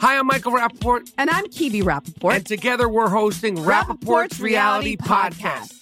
Hi, I'm Michael Rappaport. And I'm Kibi Rappaport. And together we're hosting Rappaport's, Reality Podcast.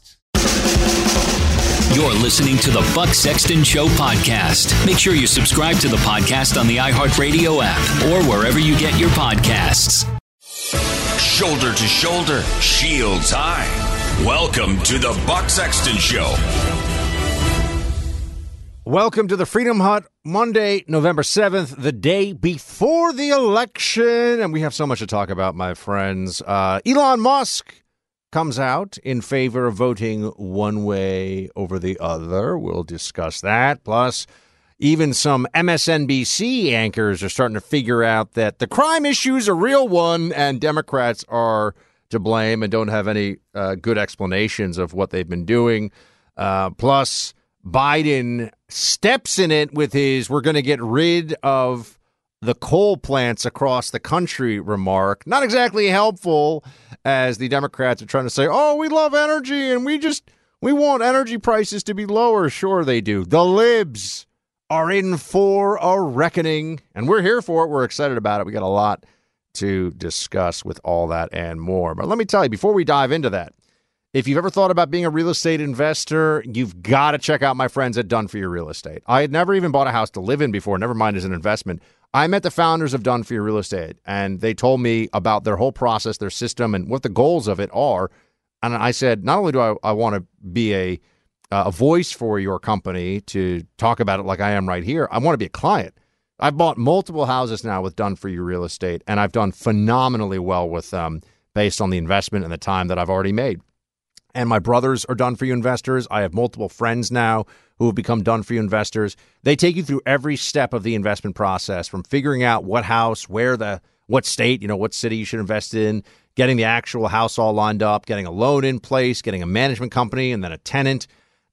You're listening to the Buck Sexton Show podcast. Make sure you subscribe to the podcast on the iHeartRadio app or wherever you get your podcasts. Shoulder to shoulder, shields high. Welcome to the Buck Sexton Show. Welcome to the Freedom Hut, Monday, November 7th, the day before the election. And we have so much to talk about, my friends. Uh, Elon Musk comes out in favor of voting one way over the other. We'll discuss that. Plus, even some MSNBC anchors are starting to figure out that the crime issue is a real one and Democrats are to blame and don't have any uh, good explanations of what they've been doing. Uh, plus, Biden steps in it with his we're going to get rid of the coal plants across the country remark. Not exactly helpful as the Democrats are trying to say, "Oh, we love energy and we just we want energy prices to be lower." Sure they do. The libs are in for a reckoning and we're here for it. We're excited about it. We got a lot to discuss with all that and more. But let me tell you before we dive into that, if you've ever thought about being a real estate investor, you've got to check out my friends at Done for Your Real Estate. I had never even bought a house to live in before, never mind as an investment. I met the founders of Done for Your Real Estate, and they told me about their whole process, their system, and what the goals of it are. And I said, not only do I, I want to be a uh, a voice for your company to talk about it like I am right here, I want to be a client. I've bought multiple houses now with Done for You Real Estate, and I've done phenomenally well with them based on the investment and the time that I've already made and my brothers are done for you investors. I have multiple friends now who have become done for you investors. They take you through every step of the investment process from figuring out what house, where the what state, you know, what city you should invest in, getting the actual house all lined up, getting a loan in place, getting a management company and then a tenant.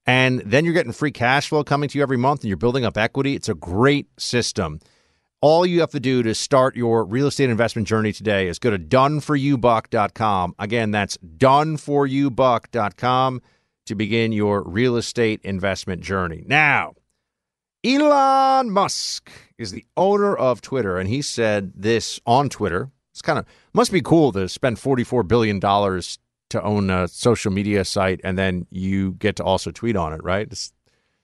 And then you're getting free cash flow coming to you every month and you're building up equity. It's a great system. All you have to do to start your real estate investment journey today is go to doneforyoubuck.com. Again, that's doneforyoubuck.com to begin your real estate investment journey. Now, Elon Musk is the owner of Twitter, and he said this on Twitter. It's kind of must be cool to spend $44 billion to own a social media site, and then you get to also tweet on it, right? It's,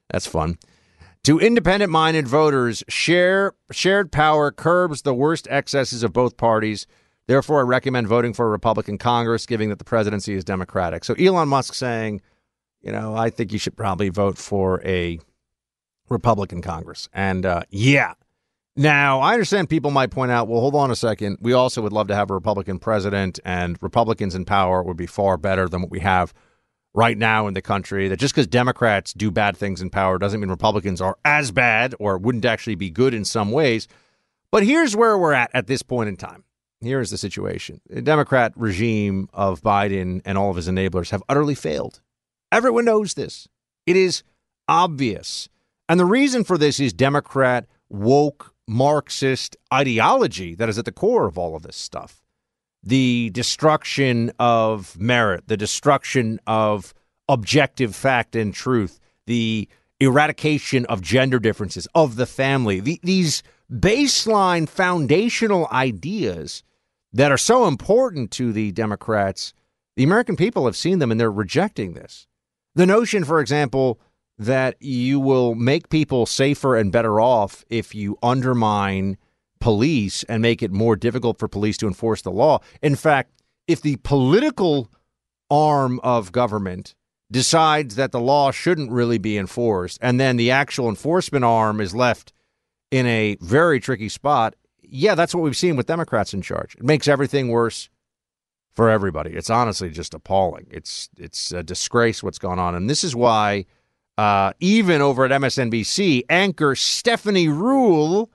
that's fun. To independent minded voters, share, shared power curbs the worst excesses of both parties. Therefore, I recommend voting for a Republican Congress, given that the presidency is Democratic. So Elon Musk saying, you know, I think you should probably vote for a Republican Congress. And uh, yeah. Now, I understand people might point out, well, hold on a second. We also would love to have a Republican president, and Republicans in power would be far better than what we have right now in the country. That just because Democrats do bad things in power doesn't mean Republicans are as bad or wouldn't actually be good in some ways. But here's where we're at at this point in time. Here is the situation the Democrat regime of Biden and all of his enablers have utterly failed. Everyone knows this. It is obvious. And the reason for this is Democrat woke Marxist ideology that is at the core of all of this stuff. The destruction of merit, the destruction of objective fact and truth, the eradication of gender differences, of the family, the, these baseline foundational ideas that are so important to the Democrats. The American people have seen them and they're rejecting this. The notion, for example, that you will make people safer and better off if you undermine police and make it more difficult for police to enforce the law. In fact, if the political arm of government decides that the law shouldn't really be enforced, and then the actual enforcement arm is left in a very tricky spot, yeah, that's what we've seen with Democrats in charge. It makes everything worse for everybody. It's honestly just appalling. It's it's a disgrace what's going on, and this is why uh, even over at MSNBC, anchor Stephanie Ruhle,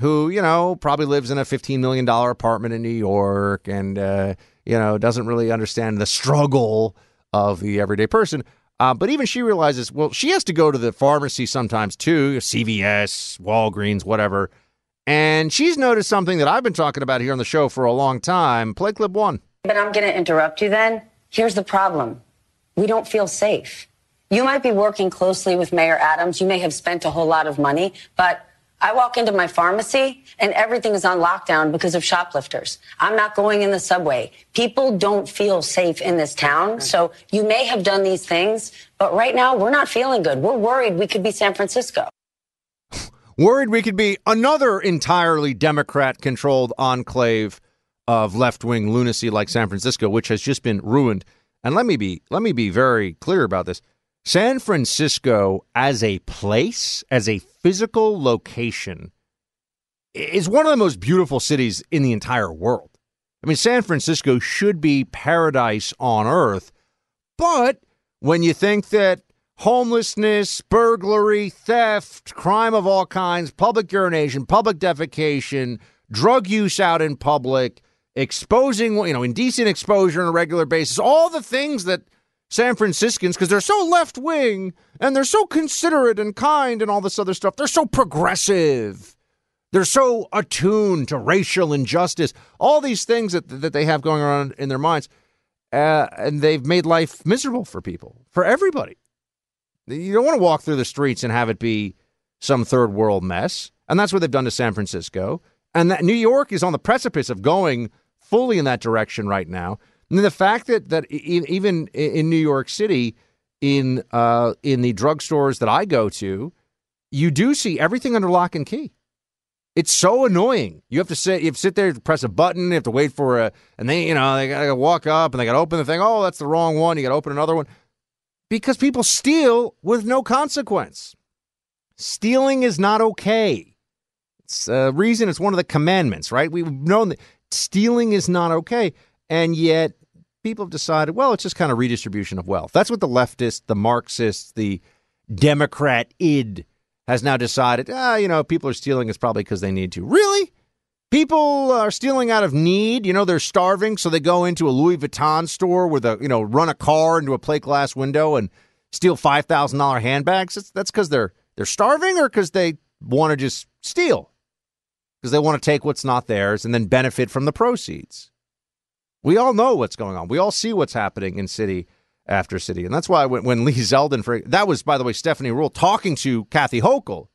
who, you know, probably lives in a $15 million apartment in New York and, uh, you know, doesn't really understand the struggle of the everyday person. Uh, but even she realizes, well, she has to go to the pharmacy sometimes too, CVS, Walgreens, whatever. And she's noticed something that I've been talking about here on the show for a long time. Play clip one. But I'm going to interrupt you then. Here's the problem we don't feel safe. You might be working closely with Mayor Adams. You may have spent a whole lot of money, but I walk into my pharmacy and everything is on lockdown because of shoplifters. I'm not going in the subway. People don't feel safe in this town. So you may have done these things, but right now we're not feeling good. We're worried we could be San Francisco. worried we could be another entirely Democrat controlled enclave of left wing lunacy like San Francisco, which has just been ruined. And let me be let me be very clear about this. San Francisco as a place, as a physical location, is one of the most beautiful cities in the entire world. I mean, San Francisco should be paradise on earth. But when you think that homelessness, burglary, theft, crime of all kinds, public urination, public defecation, drug use out in public, exposing, you know, indecent exposure on a regular basis, all the things that San Franciscans because they're so left wing and they're so considerate and kind and all this other stuff. They're so progressive. They're so attuned to racial injustice. All these things that that they have going on in their minds, uh, and they've made life miserable for people, for everybody. You don't want to walk through the streets and have it be some third world mess, and that's what they've done to San Francisco. And that New York is on the precipice of going fully in that direction right now. And the fact that that even in New York City, in uh, in the drugstores that I go to, you do see everything under lock and key. It's so annoying. You have to sit, you have to sit there, press a button, you have to wait for a, and they, you know, they gotta walk up and they gotta open the thing. Oh, that's the wrong one. You gotta open another one because people steal with no consequence. Stealing is not okay. It's a reason. It's one of the commandments, right? We've known that stealing is not okay, and yet people have decided, well, it's just kind of redistribution of wealth. That's what the leftists, the Marxists, the Democrat id has now decided, ah, you know, people are stealing it's probably because they need to. Really? People are stealing out of need. You know, they're starving, so they go into a Louis Vuitton store with a, you know, run a car into a plate glass window and steal five thousand dollar handbags. That's because they're they're starving, or because they want to just steal, because they want to take what's not theirs and then benefit from the proceeds. We all know what's going on. We all see what's happening in city after city. And that's why when, when Lee Zeldin, for that was, by the way, Stephanie Ruhle talking to Kathy Hochul,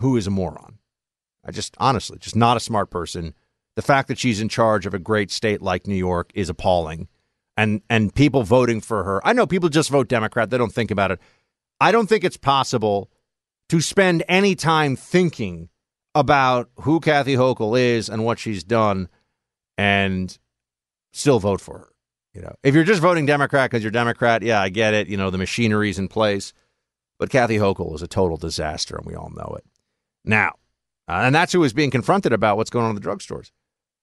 who is a moron. I just, honestly, just not a smart person. The fact that she's in charge of a great state like New York is appalling. and and people voting for her. I know people just vote Democrat; they don't think about it. I don't think it's possible to spend any time thinking about who Kathy Hochul is and what she's done, and still vote for her. You know, if you're just voting Democrat because you're Democrat, yeah, I get it. You know, the machinery's in place, but Kathy Hochul is a total disaster, and we all know it. Now, uh, and that's who is being confronted about what's going on in the drugstores.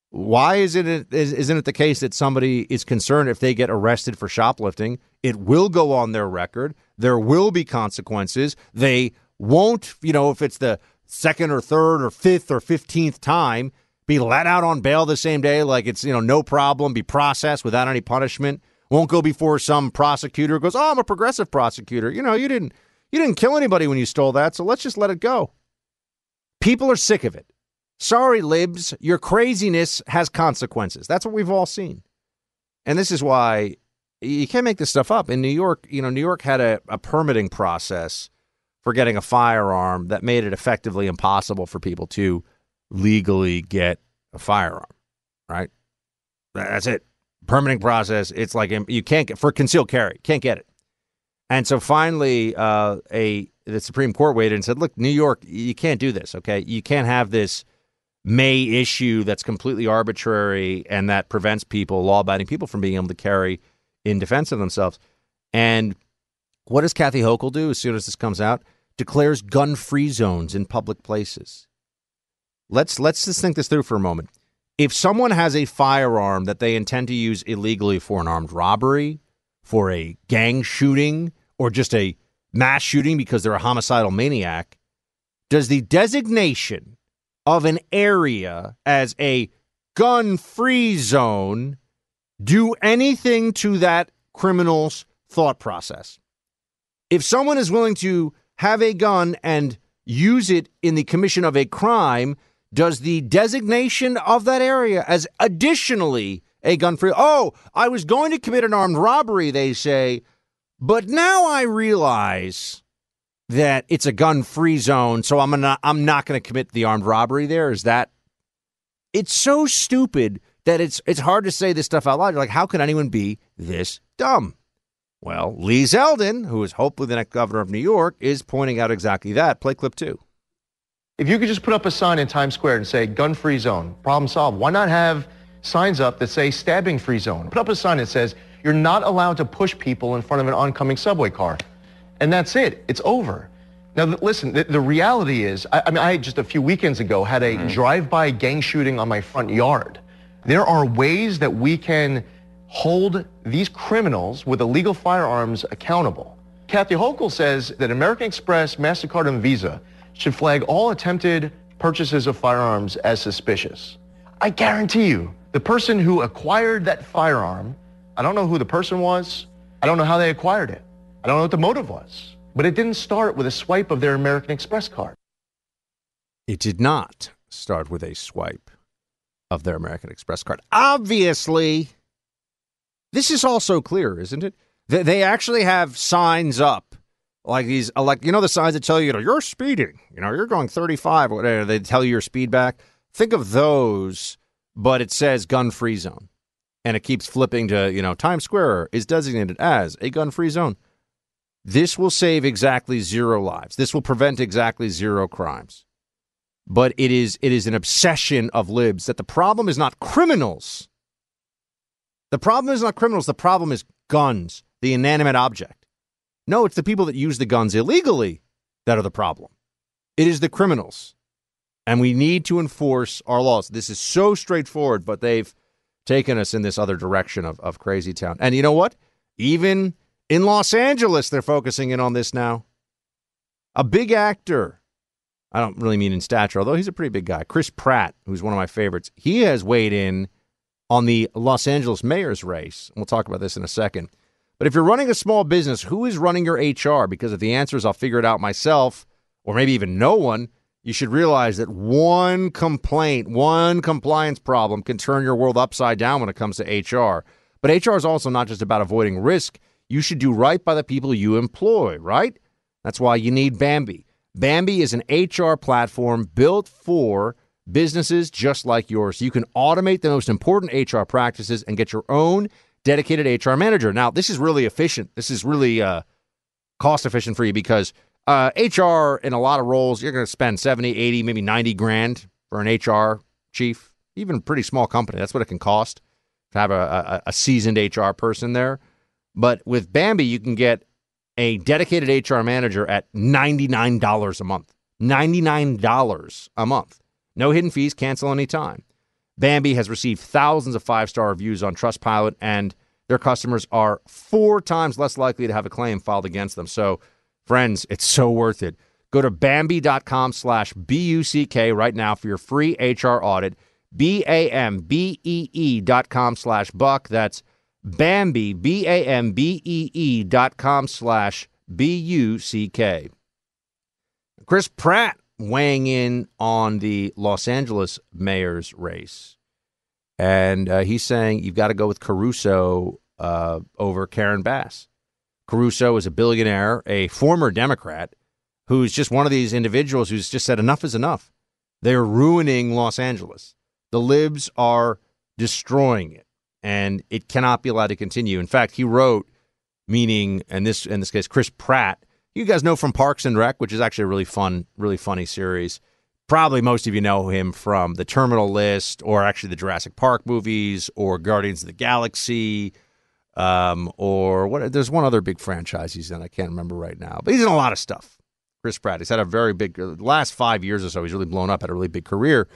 Why is it is, isn't it the case that somebody is concerned if they get arrested for shoplifting, it will go on their record. There will be consequences. They won't, you know, if it's the second or third or fifth or fifteenth time, be let out on bail the same day, like it's you know no problem, be processed without any punishment. Won't go before some prosecutor goes, oh, I'm a progressive prosecutor. You know, you didn't you didn't kill anybody when you stole that, so let's just let it go. People are sick of it. Sorry, libs, your craziness has consequences. That's what we've all seen. And this is why you can't make this stuff up. In New York, you know, New York had a, a permitting process for getting a firearm that made it effectively impossible for people to legally get a firearm, right? That's it. Permitting process. It's like you can't get for concealed carry, can't get it. And so finally, uh, a the Supreme Court waited and said, "Look, New York, you can't do this. Okay, you can't have this may issue that's completely arbitrary and that prevents people, law abiding people, from being able to carry in defense of themselves. And what does Kathy Hochul do as soon as this comes out? Declares gun free zones in public places. Let's let's just think this through for a moment. If someone has a firearm that they intend to use illegally for an armed robbery, for a gang shooting, or just a mass shooting because they're a homicidal maniac, does the designation of an area as a gun free zone do anything to that criminal's thought process. If someone is willing to have a gun and use it in the commission of a crime, does the designation of that area as additionally a gun free? Oh, I was going to commit an armed robbery, they say, but now I realize that it's a gun free zone, so I'm not I'm not going to commit the armed robbery there. Is that it's so stupid that it's it's hard to say this stuff out loud. You're like, how can anyone be this dumb? Well, Lee Zeldin, who is hopefully the next governor of New York, is pointing out exactly that. Play clip two. If you could just put up a sign in Times Square and say gun free zone, problem solved. Why not have signs up that say stabbing free zone? Put up a sign that says you're not allowed to push people in front of an oncoming subway car and that's it. It's over. Now, listen, the, the reality is, I, I, mean, I just a few weekends ago had a mm-hmm. drive-by gang shooting on my front yard. There are ways that we can hold these criminals with illegal firearms accountable. Kathy Hochul says that American Express, MasterCard, and Visa should flag all attempted purchases of firearms as suspicious. I guarantee you, the person who acquired that firearm, I don't know who the person was, I don't know how they acquired it. I don't know what the motive was, but it didn't start with a swipe of their American Express card. It did not start with a swipe of their American Express card. Obviously, this is also clear, isn't it? They actually have signs up like these, uh, like you know, the signs that tell you, you know, you're speeding. You know, you're going 35. Whatever. They tell you your speed back. Think of those, but it says gun-free zone, and it keeps flipping to you know Times Square is designated as a gun-free zone. This will save exactly zero lives. This will prevent exactly zero crimes. But it is it is an obsession of libs that the problem is not criminals. The problem is not criminals. The problem is guns, the inanimate object. No, it's the people that use the guns illegally that are the problem. It is the criminals. And we need to enforce our laws. This is so straightforward, but they've taken us in this other direction of, of crazy town. And you know what? Even in Los Angeles, they're focusing in on this now. A big actor. I don't really mean in stature, although he's a pretty big guy. Chris Pratt, who's one of my favorites, he has weighed in on the Los Angeles mayor's race. We'll talk about this in a second. But if you're running a small business, who is running your HR? Because if the answer is I'll figure it out myself, or maybe even no one, you should realize that one complaint, one compliance problem can turn your world upside down when it comes to HR. But HR is also not just about avoiding risk, you should do right by the people you employ, right? That's why you need Bambee. Bambee is an HR platform built for businesses just like yours. You can automate the most important HR practices and get your own dedicated HR manager. Now, this is really efficient. This is really uh, cost efficient for you because uh, HR in a lot of roles, you're going to spend 70, 80, maybe 90 grand for an HR chief, even a pretty small company. That's what it can cost to have a, a, a seasoned HR person there. But with Bambee, you can get a dedicated HR manager at $99 a month. $99 a month. No hidden fees, cancel anytime. Bambee has received thousands of five star reviews on Trustpilot, and their customers are four times less likely to have a claim filed against them. So, friends, it's so worth it. Go to Bambee.com slash B U C K right now for your free HR audit. B A M B E E dot com slash buck. That's Bambee, B A M B E E dot com slash B U C K. Chris Pratt weighing in on the Los Angeles mayor's race. And uh, he's saying you've got to go with Caruso uh, over Karen Bass. Caruso is a billionaire, a former Democrat, who's just one of these individuals who's just said enough is enough. They're ruining Los Angeles. The libs are destroying it, and it cannot be allowed to continue. In fact, he wrote, meaning, and this in this case, Chris Pratt, you guys know from Parks and Rec, which is actually a really fun, really funny series. Probably most of you know him from the Terminal List, or actually the Jurassic Park movies, or Guardians of the Galaxy, um, or what? There's one other big franchise he's in. I can't remember right now, but he's in a lot of stuff. Chris Pratt. He's had a very big last five years or so. He's really blown up. Had a really big career.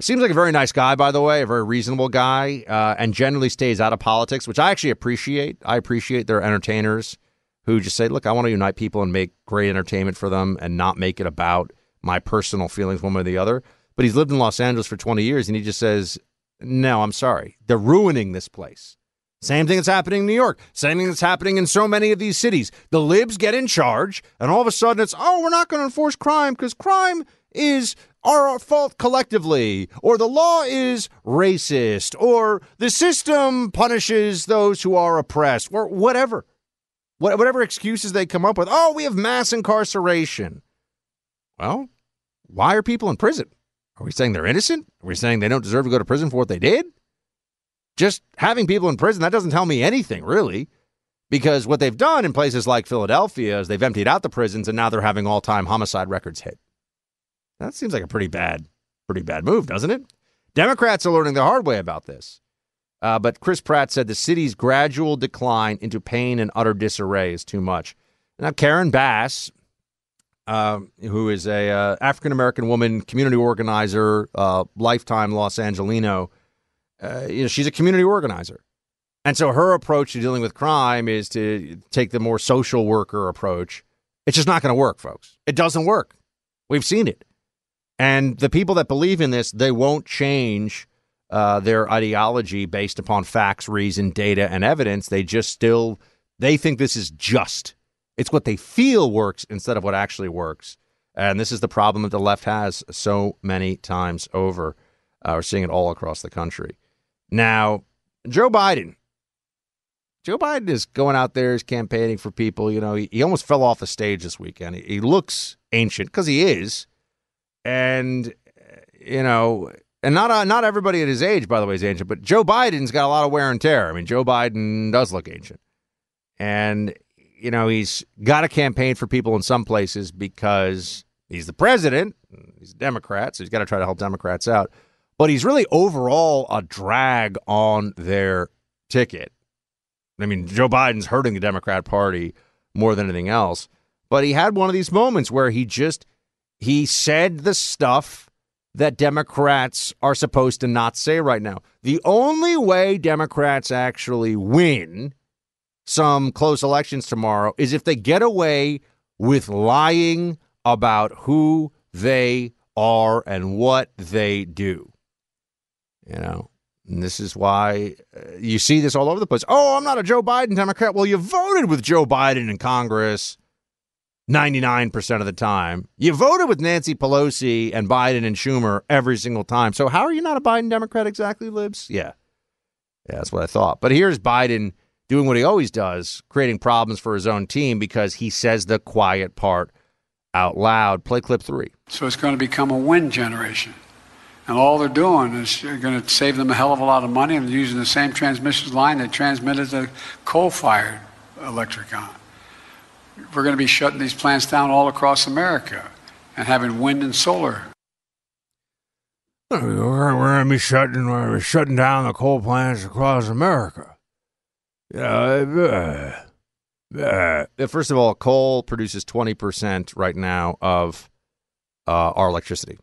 Seems like a very nice guy, by the way, a very reasonable guy, uh, and generally stays out of politics, which I actually appreciate. I appreciate their entertainers who just say, look, I want to unite people and make great entertainment for them and not make it about my personal feelings one way or the other. But he's lived in Los Angeles for 20 years and he just says, no, I'm sorry. They're ruining this place. Same thing that's happening in New York. Same thing that's happening in so many of these cities. The libs get in charge, and all of a sudden it's, oh, we're not going to enforce crime because crime is our fault collectively, or the law is racist, or the system punishes those who are oppressed, or whatever. Whatever excuses they come up with. Oh, we have mass incarceration. Well, why are people in prison? Are we saying they're innocent? Are we saying they don't deserve to go to prison for what they did? Just having people in prison, that doesn't tell me anything, really. Because what they've done in places like Philadelphia is they've emptied out the prisons and now they're having all time homicide records hit. That seems like a pretty bad, pretty bad move, doesn't it? Democrats are learning the hard way about this. Uh, but Chris Pratt said the city's gradual decline into pain and utter disarray is too much. Now, Karen Bass, uh, who is a uh, African American woman, community organizer, uh, lifetime Los Angelino, uh, you know, she's a community organizer. And so her approach to dealing with crime is to take the more social worker approach. It's just not going to work, folks. It doesn't work. We've seen it. And the people that believe in this, they won't change uh, their ideology based upon facts, reason, data, and evidence. They just still they think this is just. It's what they feel works instead of what actually works. And this is the problem that the left has so many times over. Uh, we're seeing it all across the country. Now, Joe Biden. Joe Biden is going out there, he's campaigning for people. You know, he, he almost fell off the stage this weekend. He, he looks ancient because he is. And, you know, and not uh, not everybody at his age, by the way, is ancient, but Joe Biden's got a lot of wear and tear. I mean, Joe Biden does look ancient, and you know he's got a campaign for people in some places because he's the president. He's a Democrat, so he's got to try to help Democrats out. But he's really overall a drag on their ticket. I mean, Joe Biden's hurting the Democrat Party more than anything else. But he had one of these moments where he just he said the stuff that Democrats are supposed to not say right now. The only way Democrats actually win some close elections tomorrow is if they get away with lying about who they are and what they do. You know, and this is why uh, you see this all over the place. Oh, I'm not a Joe Biden Democrat. Well, you voted with Joe Biden in Congress 99% of the time. You voted with Nancy Pelosi and Biden and Schumer every single time. So how are you not a Biden Democrat exactly, Libs? Yeah. Yeah, that's what I thought. But here's Biden doing what he always does, creating problems for his own team because he says the quiet part out loud. Play clip three. So it's going to become a win generation. And all they're doing is going to save them a hell of a lot of money and using the same transmission line that transmitted the coal fired electric on. We're going to be shutting these plants down all across America and having wind and solar. We're going to be shutting, we're shutting down the coal plants across America. Yeah. Uh, First of all, coal produces 20% right now of uh, our electricity.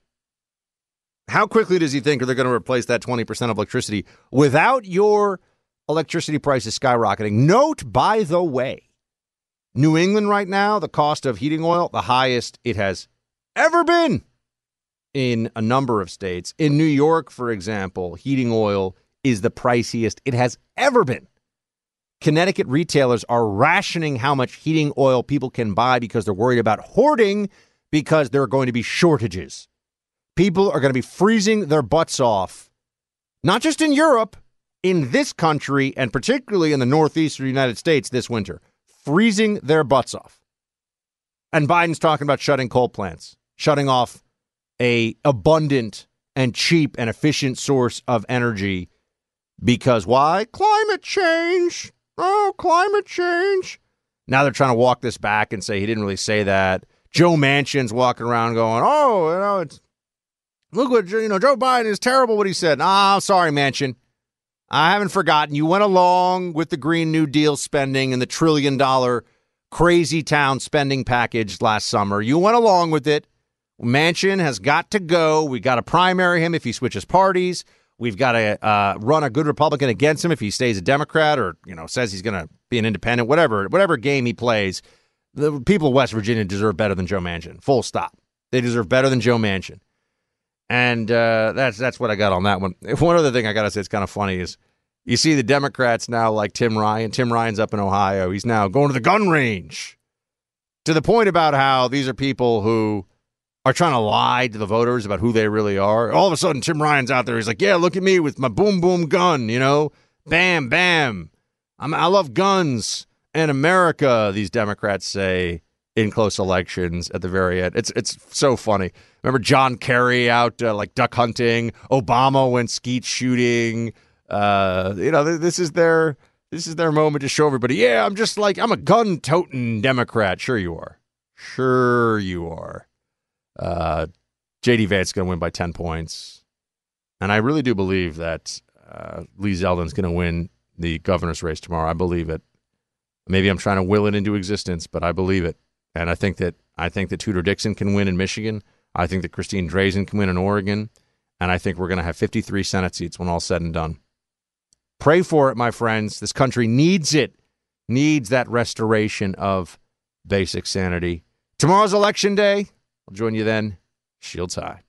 How quickly does he think they're they going to replace that 20% of electricity without your electricity prices skyrocketing? Note, by the way, New England right now, the cost of heating oil, the highest it has ever been in a number of states. In New York, for example, heating oil is the priciest it has ever been. Connecticut retailers are rationing how much heating oil people can buy because they're worried about hoarding because there are going to be shortages. People are going to be freezing their butts off, not just in Europe, in this country, and particularly in the northeastern United States this winter, freezing their butts off. And Biden's talking about shutting coal plants, shutting off a abundant and cheap and efficient source of energy because why? Climate change. Oh, climate change. Now they're trying to walk this back and say he didn't really say that. Joe Manchin's walking around going, "Oh, you know, it's look what you know. Joe Biden is terrible. What he said. Ah, sorry, Manchin. I haven't forgotten. You went along with the Green New Deal spending and the trillion dollar crazy town spending package last summer. You went along with it. Manchin has got to go. We got to primary him if he switches parties. We've got to uh, run a good Republican against him if he stays a Democrat or you know says he's going to be an independent. Whatever, whatever game he plays, the people of West Virginia deserve better than Joe Manchin. Full stop. They deserve better than Joe Manchin. And uh, that's that's what I got on that one. One other thing I got to say, it's kind of funny is you see the Democrats now, like Tim Ryan. Tim Ryan's up in Ohio. He's now going to the gun range. To the point about how these are people who are trying to lie to the voters about who they really are. All of a sudden, Tim Ryan's out there. He's like, "Yeah, look at me with my boom boom gun. You know, bam bam. I'm, I love guns and America." These Democrats say in close elections at the very end. It's it's so funny. Remember John Kerry out uh, like duck hunting. Obama went skeet shooting. Uh, you know, this is their this is their moment to show everybody. Yeah, I'm just like I'm a gun toting Democrat. Sure you are. Sure you are. Uh, JD Vance going to win by 10 points. And I really do believe that uh, Lee Zeldin's going to win the governor's race tomorrow. I believe it. Maybe I'm trying to will it into existence, but I believe it. And I think that I think that Tudor Dixon can win in Michigan. I think that Christine Drazan can win in Oregon. And I think we're going to have 53 Senate seats when all said and done. Pray for it, my friends. This country needs it, needs that restoration of basic sanity. Tomorrow's election day. I'll join you then. Shields high.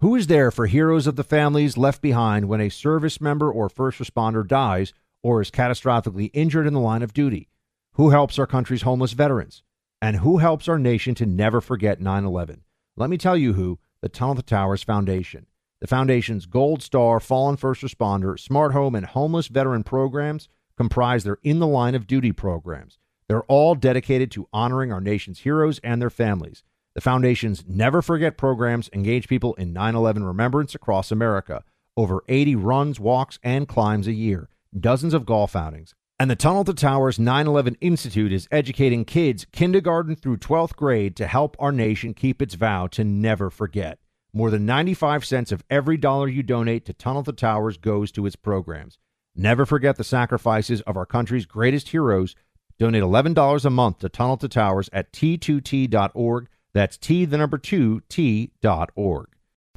Who is there for heroes of the families left behind when a service member or first responder dies or is catastrophically injured in the line of duty? Who helps our country's homeless veterans? And who helps our nation to never forget 9 11? Let me tell you who the Tunnel to Towers Foundation. The Foundation's Gold Star Fallen First Responder, Smart Home, and Homeless Veteran programs comprise their In the Line of Duty programs. They're all dedicated to honoring our nation's heroes and their families. The Foundation's Never Forget programs engage people in 9 11 remembrance across America. Over 80 runs, walks, and climbs a year, dozens of golf outings. And the Tunnel to Towers 9 11 Institute is educating kids kindergarten through 12th grade to help our nation keep its vow to never forget. More than 95 cents of every dollar you donate to Tunnel to Towers goes to its programs. Never forget the sacrifices of our country's greatest heroes. Donate $11 a month to Tunnel to Towers at t2t.org. That's T, the number two, T dot org.